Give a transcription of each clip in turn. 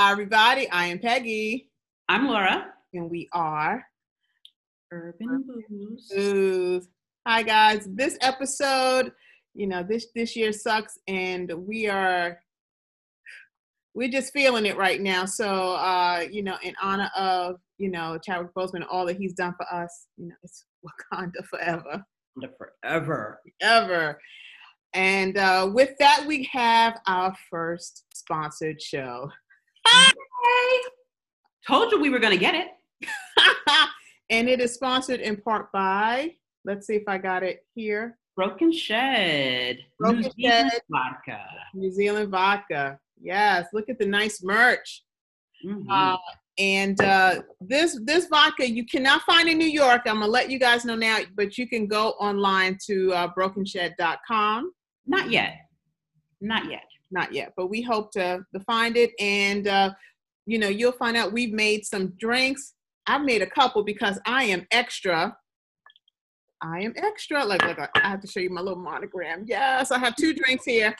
Hi, everybody. I am Peggy. I'm Laura. And we are Urban Booze. Booze. Hi, guys. This episode, you know, this this year sucks, and we are we're just feeling it right now. So, uh, you know, in honor of you know Chadwick Boseman, all that he's done for us, you know, it's Wakanda forever. Wakanda forever. Ever. And uh, with that, we have our first sponsored show. Hey! Told you we were going to get it. and it is sponsored in part by, let's see if I got it here. Broken Shed. Broken New Zealand Shed. Vodka. New Zealand vodka. Yes, look at the nice merch. Mhm. Uh, and uh, this this vodka you cannot find in New York. I'm gonna let you guys know now, but you can go online to uh, brokenshed.com. Not yet. Not yet. Not yet, but we hope to, find it. And uh, you know, you'll find out we've made some drinks. I've made a couple because I am extra. I am extra. Like, like I have to show you my little monogram. Yes, I have two drinks here.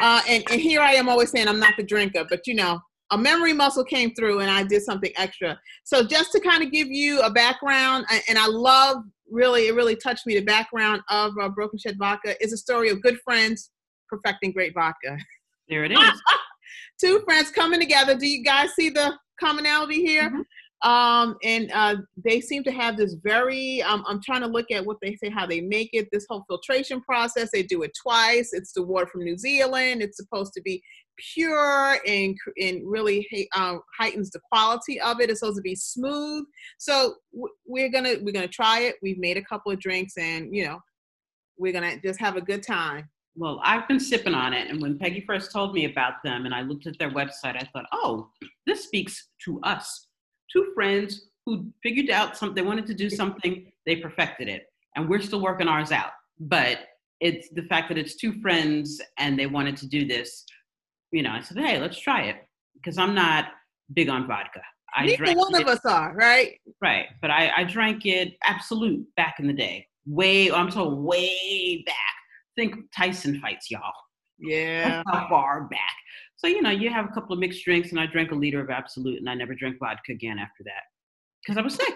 Uh, and, and here I am always saying I'm not the drinker, but you know, a memory muscle came through and I did something extra. So just to kind of give you a background, and I love really, it really touched me. The background of uh, Broken Shed Vodka is a story of good friends perfecting great vodka. There it is. Two friends coming together. Do you guys see the commonality here? Mhm. Um, and uh, they seem to have this very. Um, I'm trying to look at what they say, how they make it. This whole filtration process, they do it twice. It's the water from New Zealand. It's supposed to be pure and and really uh, heightens the quality of it. It's supposed to be smooth. So w- we're gonna we're gonna try it. We've made a couple of drinks, and you know, we're gonna just have a good time. Well, I've been sipping on it. And when Peggy first told me about them and I looked at their website, I thought, oh, this speaks to us. Two friends who figured out something, they wanted to do something, they perfected it. And we're still working ours out. But it's the fact that it's two friends and they wanted to do this. You know, I said, hey, let's try it. Because I'm not big on vodka. I Neither drank one it, of us are, right? Right. But I, I drank it Absolut back in the day. Way, I'm talking way back. Think Tyson fights, y'all. Yeah. How far back. So, you know, you have a couple of mixed drinks, and I drank a liter of Absolut, and I never drank vodka again after that because I was sick.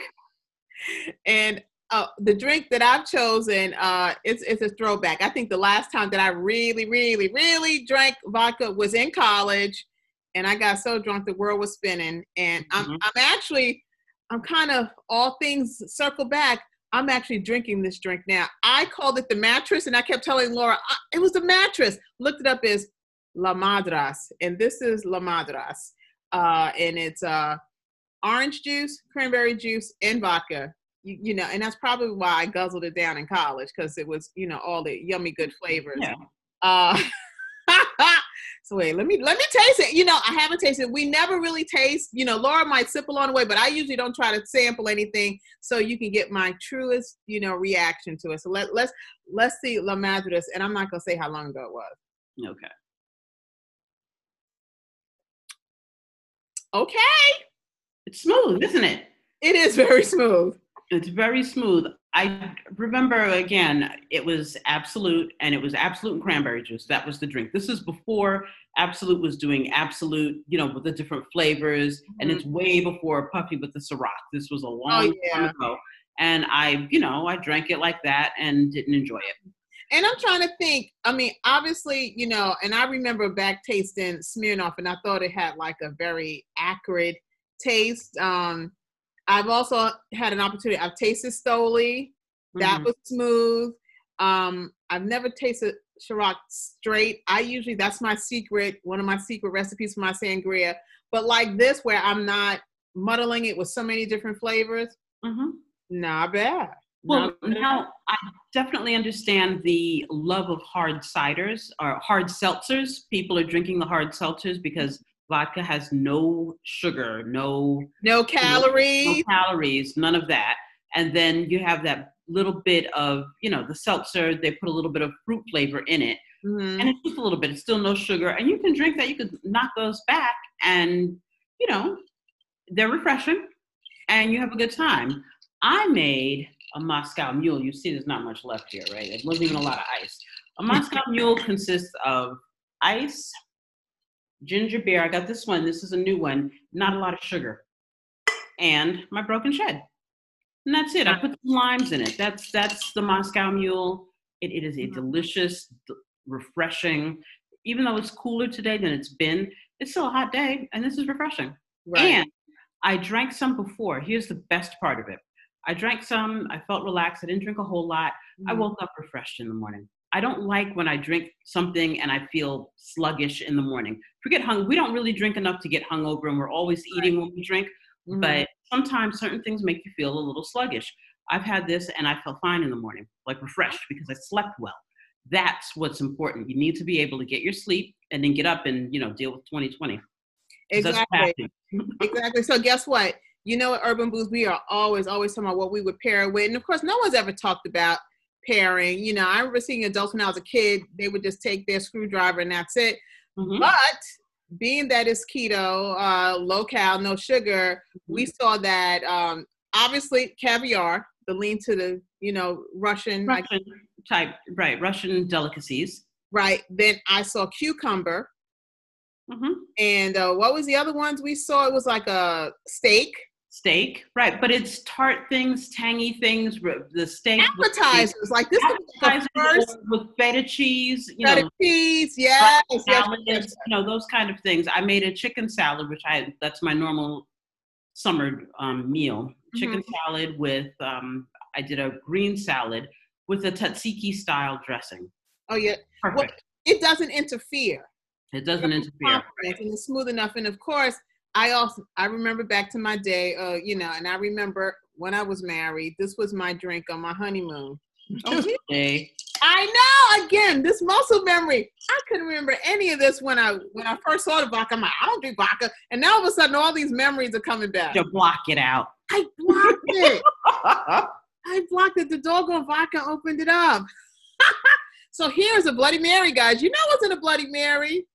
and uh, the drink that I've chosen, uh, it's it's a throwback. I think the last time that I really, really, really drank vodka was in college, and I got so drunk the world was spinning. And I'm Mhm. I'm actually I'm kind of all things circle back. I'm actually drinking this drink now. I called it the mattress, and I kept telling Laura "Uh, it was the mattress. Looked it up as La Madras, and this is La Madras, uh, and it's uh, orange juice, cranberry juice, and vodka. You, you know, and that's probably why I guzzled it down in college because it was, you know, all the yummy good flavors. Yeah. Uh, so wait, let me let me taste it. You know, I haven't tasted. it. We never really taste. You know, Laura might sip along the way, but I usually don't try to sample anything so you can get my truest, you know, reaction to it. So let let's let's see La Madras, and I'm not gonna say how long ago it was. Okay. Okay, It's smooth, isn't it? it is very smooth. It's very smooth. I remember again, it was Absolut, and it was Absolut and cranberry juice. That was the drink. This is before Absolut was doing Absolut, you know, with the different flavors, and it's way before Puffy with the Ciroc. This was a long yeah. time ago. And I, you know, I drank it like that and didn't enjoy it. And I'm trying to think. I mean, obviously, you know, and I remember back tasting Smirnoff, and I thought it had like a very acrid taste. Um, I've also had an opportunity. I've tasted Stoli. That Mhm. was smooth. Um, I've never tasted Ciroc straight. I usually that's my secret, one of my secret recipes for my sangria. But like this, where I'm not muddling it with so many different flavors, Mhm. not bad. Well, Not bad. now I definitely understand the love of hard ciders or hard seltzers. People are drinking the hard seltzers because vodka has no sugar, no, no calories, no calories. calories, none of that. And then you have that little bit of, you know, the seltzer, they put a little bit of fruit flavor in it. Mhm. And it's just a little bit, it's still no sugar. And you can drink that, you could knock those back and, you know, they're refreshing and you have a good time. I made a Moscow Mule. You see, there's not much left here, right? There wasn't even a lot of ice. A Moscow Mule consists of ice, ginger beer. I got this one. This is a new one. Not a lot of sugar. And my broken shed. And that's it. I put some limes in it. That's that's the Moscow Mule. It, it is a delicious, refreshing. Even though it's cooler today than it's been, it's still a hot day, and this is refreshing. Right. And I drank some before. Here's the best part of it. I drank some. I felt relaxed. I didn't drink a whole lot. I Mhm. woke up refreshed in the morning. I don't like when I drink something and I feel sluggish in the morning. Forget hung. We don't really drink enough to get hungover, and we're always eating when we drink. Mhm. But sometimes certain things make you feel a little sluggish. I've had this and I felt fine in the morning, like refreshed because I slept well. That's what's important. You need to be able to get your sleep and then get up and you know deal with 2020. 'Cause that's exactly. exactly. So guess what? You know, at Urban Booze, we are always, always talking about what we would pair with. And of course, no one's ever talked about pairing. You know, I remember seeing adults when I was a kid, they would just take their screwdriver and that's it. Mhm. But being that it's keto, uh, low cal, no sugar, we Mm-hmm. saw that um, obviously caviar, the lean to the, you know, Russian, like, Russian type, right? Russian delicacies. right? Then I saw cucumber. hmm And uh, what was the other ones we saw? It was like a steak. Steak, right? But it's tart things, tangy things. The steak, with appetizers. Like this appetizers first with feta cheese, you feta know, cheese. Yes, yes, salads, yes. you know, those kind of things. I made a chicken salad, which I that's my normal summer um, meal. Chicken Mm-hmm. salad with um, I did a green salad with a tzatziki style dressing. Oh yeah. Perfect. It doesn't interfere. it doesn't interfere. And it's smooth enough. And of course, I also I remember back to my day, uh, you know, and I remember when I was married, this was my drink on my honeymoon. Okay. I know. Again, this muscle memory. I couldn't remember any of this when I when I first saw the vodka. I'm like, I don't drink vodka, and now all of a sudden, all these memories are coming back. To block it out. I blocked it. I blocked it. The doggone vodka opened it up. so here's a Bloody Mary, guys. You know what's in a Bloody Mary?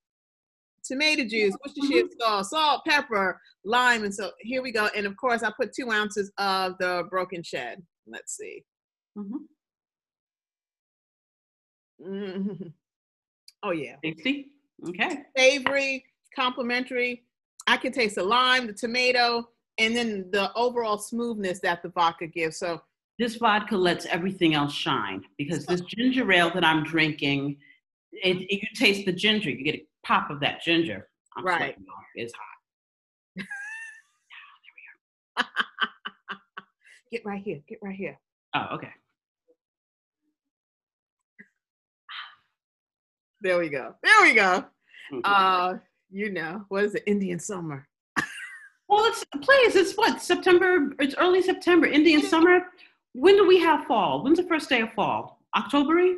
Tomato juice, Worcestershire sauce, salt, pepper, lime, and so here we go. And of course, I put two ounces of the broken shed. Let's see. Mhm. Mhm. Oh yeah, Tasty. Okay. savory, complimentary. I can taste the lime, the tomato, and then the overall smoothness that the vodka gives. So This vodka lets everything else shine because this ginger ale that I'm drinking, it, it- you taste the ginger. You get pop of that ginger. I'm Right. It's hot. get right here, get right here. Oh, okay. There we go. There we go. Okay. Uh, you know, what is it? Indian summer. well, it's please. It's what September. It's early September. Indian summer. When do we have fall? When's the first day of fall? October.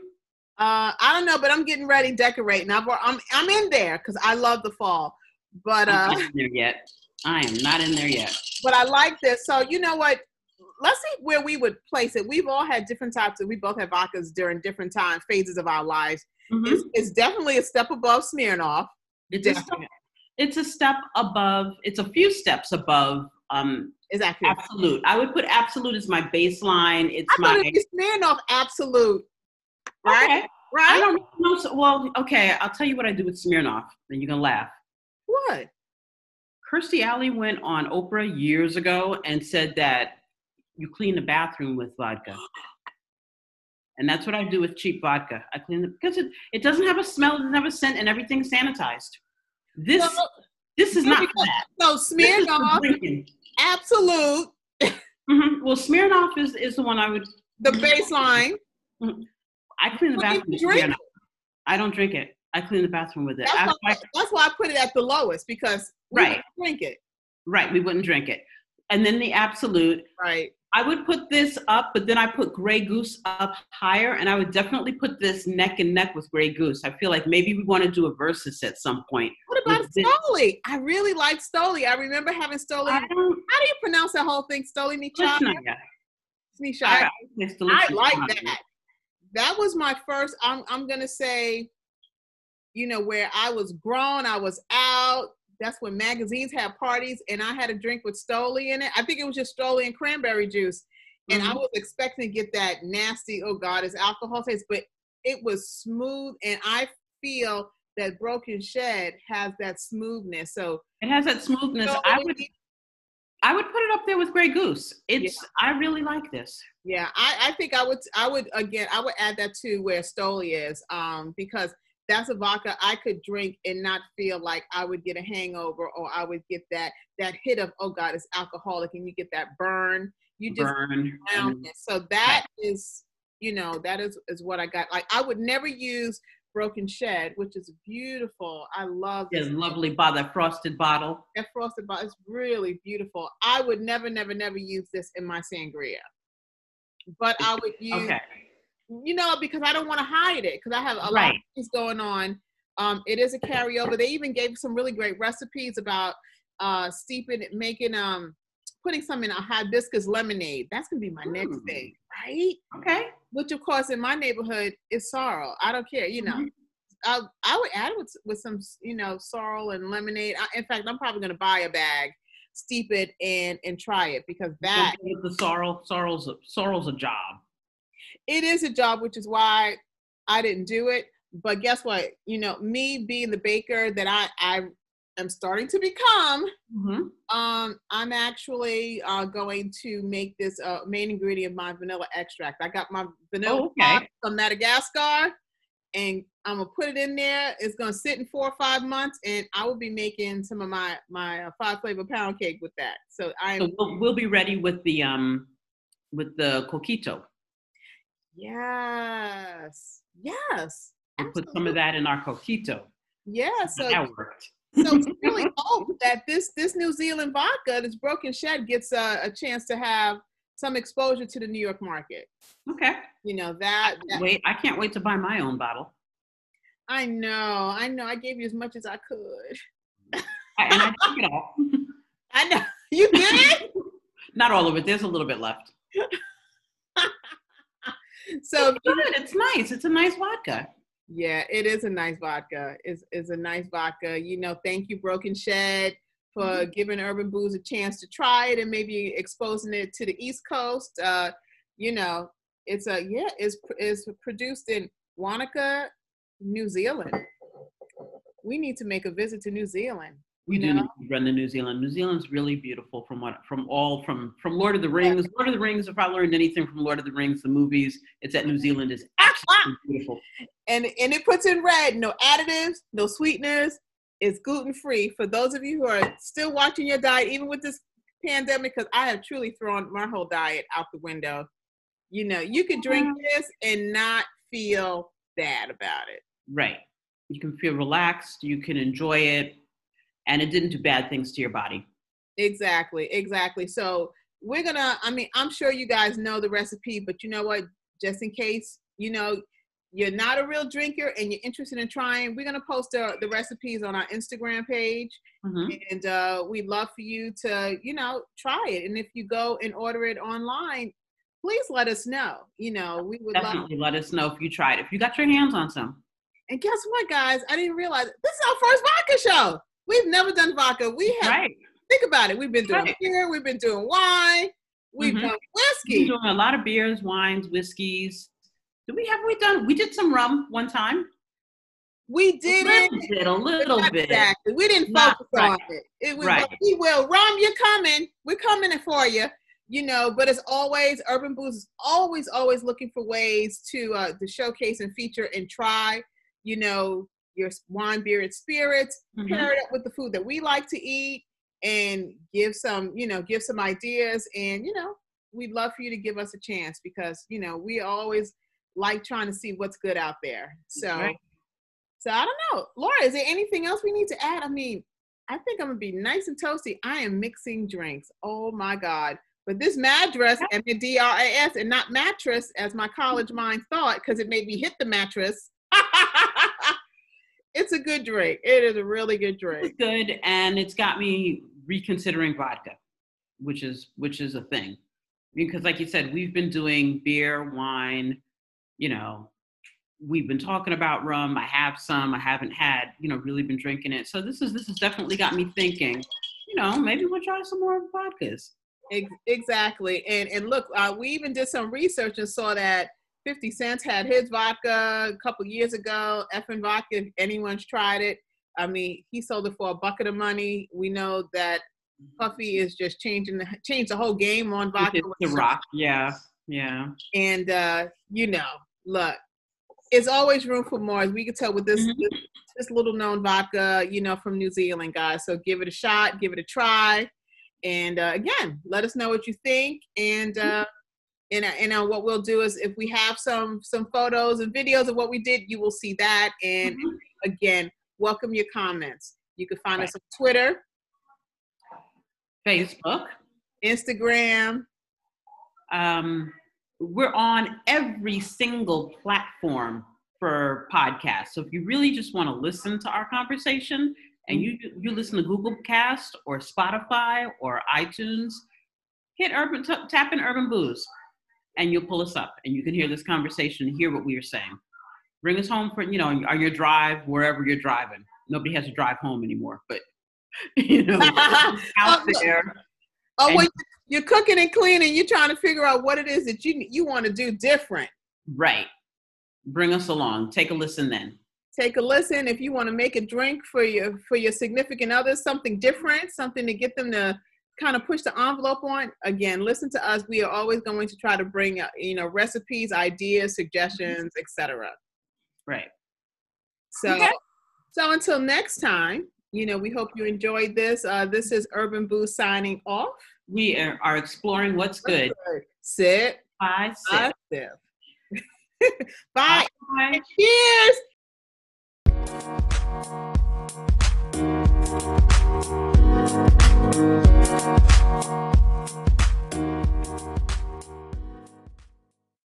Uh, I don't know, but I'm getting ready decorating. I've, I'm I'm in there because I love the fall. But I'm uh, not in there yet. I am not in there yet. but I like this. So you know what? Let's see where we would place it. We've all had different types of. We both have vodkas during different time phases of our lives. Mhm. It's, it's definitely a step above Smirnoff. It's a step, it's a step above. It's a few steps above um, Is accurate. Absolut. I would put Absolut as my baseline. It's I my it'd Smirnoff Absolut. Right. Okay. I Right. don't know. so- Well, okay. I'll tell you what I do with Smirnoff, and you're gonna laugh. What? Kirstie Alley went on Oprah years ago and said that you clean the bathroom with vodka. And that's what I do with cheap vodka. I clean it because it, it doesn't have a smell, it doesn't have a scent, and everything's sanitized. This Well, this is not that. So This is for Smirnoff. Absolut, Mhm. Well, Smirnoff is, is the one I would. the baseline. I clean the bathroom with drink Smirnoff. I don't drink it. I clean the bathroom with it. That's why, I- that's why I put it at the lowest because we Right. drink it. right, we wouldn't drink it. And then the Absolut, Right. I would put this up, but then I put Grey Goose up higher, and I would definitely put this neck and neck with Grey Goose. I feel like maybe we want to do a versus at some point. What about Stoli? I really like Stoli. I remember having Stoli. How don't. you pronounce that whole thing? Stoli Michai? Lichtenstein. I, I like that. That was my first. I'm I'm gonna say, you know, where I was grown, I was out. That's when magazines had parties, and I had a drink with Stoli in it. I think it was just Stoli and cranberry juice, and I Mhm. was expecting to get that nasty. Oh God, it's alcohol taste, but it was smooth, and I feel that Broken Shed has that smoothness. So it has that smoothness. So I would I would put it up there with Grey Goose. It's yeah. I really like this. Yeah, I, I think I would I would again I would add that to where Stoli is, um, because that's a vodka I could drink and not feel like I would get a hangover or I would get that that hit of oh god it's alcoholic and you get that burn. You just burn. So that is you know that is is what I got. Like I would never use Broken Shed, which is beautiful. I love this. lovely by that frosted bottle. That frosted bottle is really beautiful. I would never, never, never use this in my sangria, but I would use, okay. you know, because I don't want to hide it because I have a right. lot of things going on. Um, it is a carryover. They even gave some really great recipes about uh, steeping, making um, putting some in a hibiscus lemonade. That's gonna be my next hmm. thing, right? Okay. Which of course in my neighborhood is sorrel. I don't care, you know. Mm-hmm. I, I would add with with some you know sorrel and lemonade. I, in fact, I'm probably gonna buy a bag, steep it and and try it because that the sorrel sorrel's a, sorrel's a job. It is a job, which is why I didn't do it. But guess what? You know, me being the baker that I I am starting to become, mm-hmm. um, I'm actually uh, going to make this uh, main ingredient of my vanilla extract. I got my vanilla oh, okay. from Madagascar, and I'm gonna put it in there. It's gonna sit in four or five months, and I will be making some of my my uh, five flavor pound cake with that. So I so we'll, we'll be ready with the um with the coquito. Yes, yes. We'll put some of that in our coquito. Yeah, so that worked so it's really hope that this this New Zealand vodka, this Broken Shed, gets a, a, chance to have some exposure to the New York market. Okay. You know that, that. Wait, I can't wait to buy my own bottle. I know, I know. I gave you as much as I could. I, and I took it all. I know you did. Not all of it. There's a little bit left. so it's good. It's nice. It's a nice vodka. Yeah, it is a nice vodka. Is is a nice vodka. You know, thank you, Broken Shed, for mm-hmm. giving Urban Booze a chance to try it and maybe exposing it to the East Coast. Uh, you know, it's a yeah, it's is produced in Wanaka, New Zealand. We need to make a visit to New Zealand. We do know? run to New Zealand. New Zealand's really beautiful from what from all from from Lord of the Rings. Lord of the Rings. If I learned anything from Lord of the Rings, the movies, it's that New Zealand is absolutely beautiful. And and it puts in red, no additives, no sweeteners. It's gluten free. For those of you who are still watching your diet, even with this pandemic, because I have truly thrown my whole diet out the window. You know, you can drink mm-hmm. this and not feel bad about it. Right. You can feel relaxed. You can enjoy it and it didn't do bad things to your body. Exactly, exactly. So we're gonna, I mean, I'm sure you guys know the recipe, but you know what? Just in case, you know, you're not a real drinker and you're interested in trying, we're gonna post the, the recipes on our Instagram page, mm-hmm. and uh, we'd love for you to, you know, try it. And if you go and order it online, please let us know. You know, we would definitely love- let us know if you tried. If you got your hands on some. And guess what, guys? I didn't realize this is our first vodka show. We've never done vodka. We have. Right. Think about it. We've been doing right. beer. We've been doing wine. We've mm-hmm. done whiskey. We've doing a lot of beers, wines, whiskeys. Do we have we done? We did some rum one time. We did a little it. Bit, a little bit. Exactly. We didn't Not focus right. on it. It was right. we will. Rum, you're coming. We're coming for you. You know, but as always, Urban Booze is always, always looking for ways to uh, to showcase and feature and try. You know, your wine, beer, and spirits, mm-hmm. pair it up with the food that we like to eat, and give some, you know, give some ideas. And you know, we'd love for you to give us a chance because you know we always like trying to see what's good out there. So, right. so I don't know, Laura, is there anything else we need to add? I mean, I think I'm gonna be nice and toasty. I am mixing drinks. Oh my God. But this madras, and the D-R-A-S, and not mattress, as my college mind thought, because it made me hit the mattress. it's a good drink. It is a really good drink. It's good, and it's got me reconsidering vodka, which is which is a thing, because like you said, we've been doing beer, wine, you know, we've been talking about rum. I have some. I haven't had, you know, really been drinking it. So this is this has definitely got me thinking. You know, maybe we'll try some more vodkas. Exactly, and and look, uh, we even did some research and saw that 50 Cent had his vodka a couple years ago. Effen vodka, if anyone's tried it. I mean, he sold it for a bucket of money. We know that Puffy is just changing the changed the whole game on vodka. The rock, yeah, yeah. And uh, you know, look, it's always room for more. As we can tell with this, mm-hmm. this, this little known vodka, you know, from New Zealand, guys. So give it a shot, give it a try, and uh, again, let us know what you think. And uh, and and uh, what we'll do is if we have some some photos and videos of what we did, you will see that. And mm-hmm. again, welcome your comments. You can find right. us on Twitter, Facebook, Instagram. Um, we're on every single platform for podcasts. So if you really just want to listen to our conversation and you you listen to Google Cast or Spotify or iTunes, hit urban t- tap in Urban Booze and you'll pull us up and you can hear this conversation and hear what we are saying. Bring us home for, you know, on your drive, wherever you're driving. Nobody has to drive home anymore, but, you know, out oh, there. Oh, when you're cooking and cleaning, you're trying to figure out what it is that you, you want to do different. Right. Bring us along. Take a listen then. Take a listen. If you want to make a drink for your for your significant other, something different, something to get them to kind of push the envelope on, again, listen to us. We are always going to try to bring, uh, you know, recipes, ideas, suggestions, etc. Right. So, okay. so until next time, you know, we hope you enjoyed this. Uh, this is Urban Booze signing off. We are, are exploring what's good. Sit. Bye. Sit. Bye. Bye. Bye. Cheers. 嗯。